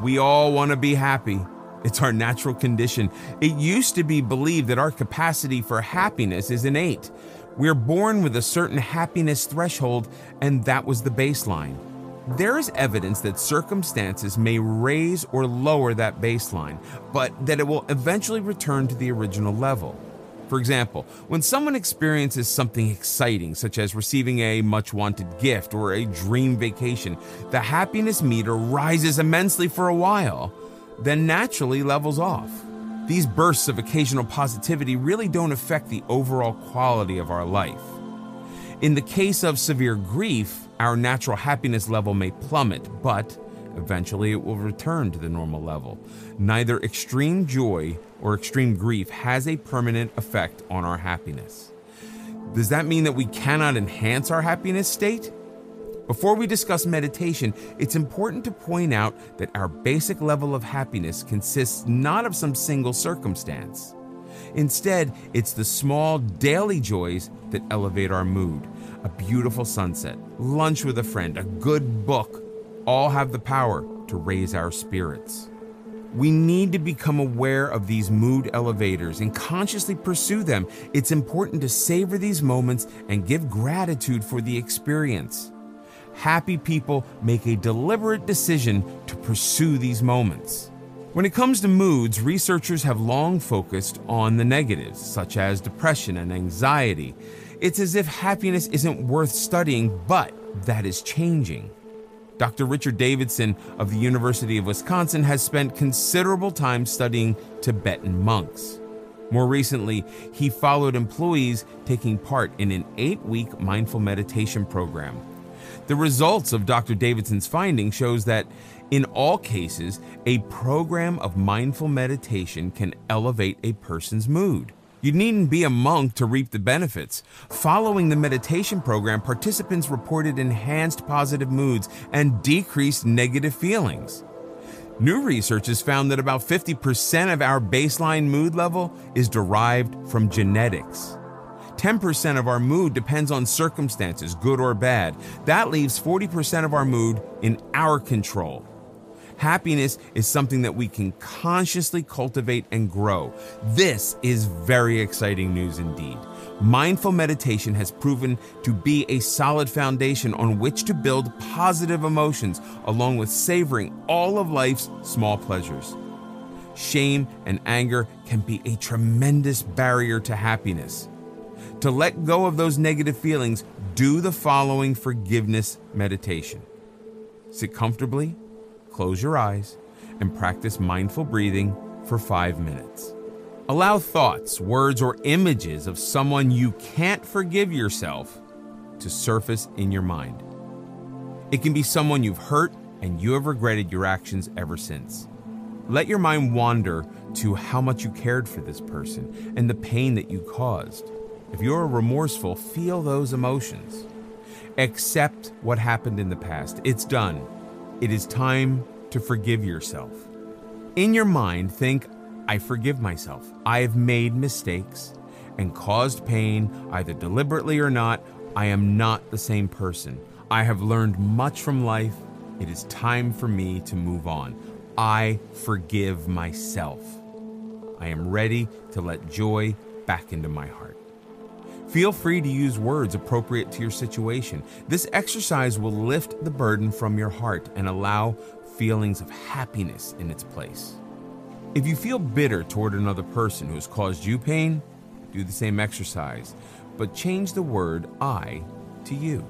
We all want to be happy. It's our natural condition. It used to be believed that our capacity for happiness is innate. We're born with a certain happiness threshold, and that was the baseline. There is evidence that circumstances may raise or lower that baseline, but that it will eventually return to the original level. For example, when someone experiences something exciting, such as receiving a much wanted gift or a dream vacation, the happiness meter rises immensely for a while, then naturally levels off. These bursts of occasional positivity really don't affect the overall quality of our life. In the case of severe grief, our natural happiness level may plummet, but eventually it will return to the normal level. Neither extreme joy or extreme grief has a permanent effect on our happiness. Does that mean that we cannot enhance our happiness state? Before we discuss meditation, it's important to point out that our basic level of happiness consists not of some single circumstance. Instead, it's the small daily joys that elevate our mood. A beautiful sunset, lunch with a friend, a good book, all have the power to raise our spirits. We need to become aware of these mood elevators and consciously pursue them. It's important to savor these moments and give gratitude for the experience. Happy people make a deliberate decision to pursue these moments. When it comes to moods, researchers have long focused on the negatives, such as depression and anxiety. It's as if happiness isn't worth studying, but that is changing. Dr. Richard Davidson of the University of Wisconsin has spent considerable time studying Tibetan monks. More recently, he followed employees taking part in an eight week mindful meditation program. The results of Dr. Davidson's finding shows that in all cases, a program of mindful meditation can elevate a person's mood. You needn't be a monk to reap the benefits. Following the meditation program, participants reported enhanced positive moods and decreased negative feelings. New research has found that about 50% of our baseline mood level is derived from genetics. 10% of our mood depends on circumstances, good or bad. That leaves 40% of our mood in our control. Happiness is something that we can consciously cultivate and grow. This is very exciting news indeed. Mindful meditation has proven to be a solid foundation on which to build positive emotions, along with savoring all of life's small pleasures. Shame and anger can be a tremendous barrier to happiness. To let go of those negative feelings, do the following forgiveness meditation. Sit comfortably close your eyes, and practice mindful breathing for five minutes. Allow thoughts, words, or images of someone you can't forgive yourself to surface in your mind. It can be someone you've hurt and you have regretted your actions ever since. Let your mind wander to how much you cared for this person and the pain that you caused. If you're remorseful, feel those emotions. Accept what happened in the past. It's done. It is time to forgive yourself. In your mind, think, I forgive myself. I have made mistakes and caused pain, either deliberately or not. I am not the same person. I have learned much from life. It is time for me to move on. I forgive myself. I am ready to let joy back into my heart. Feel free to use words appropriate to your situation. This exercise will lift the burden from your heart and allow feelings of happiness in its place. If you feel bitter toward another person who has caused you pain, do the same exercise, but change the word I to you.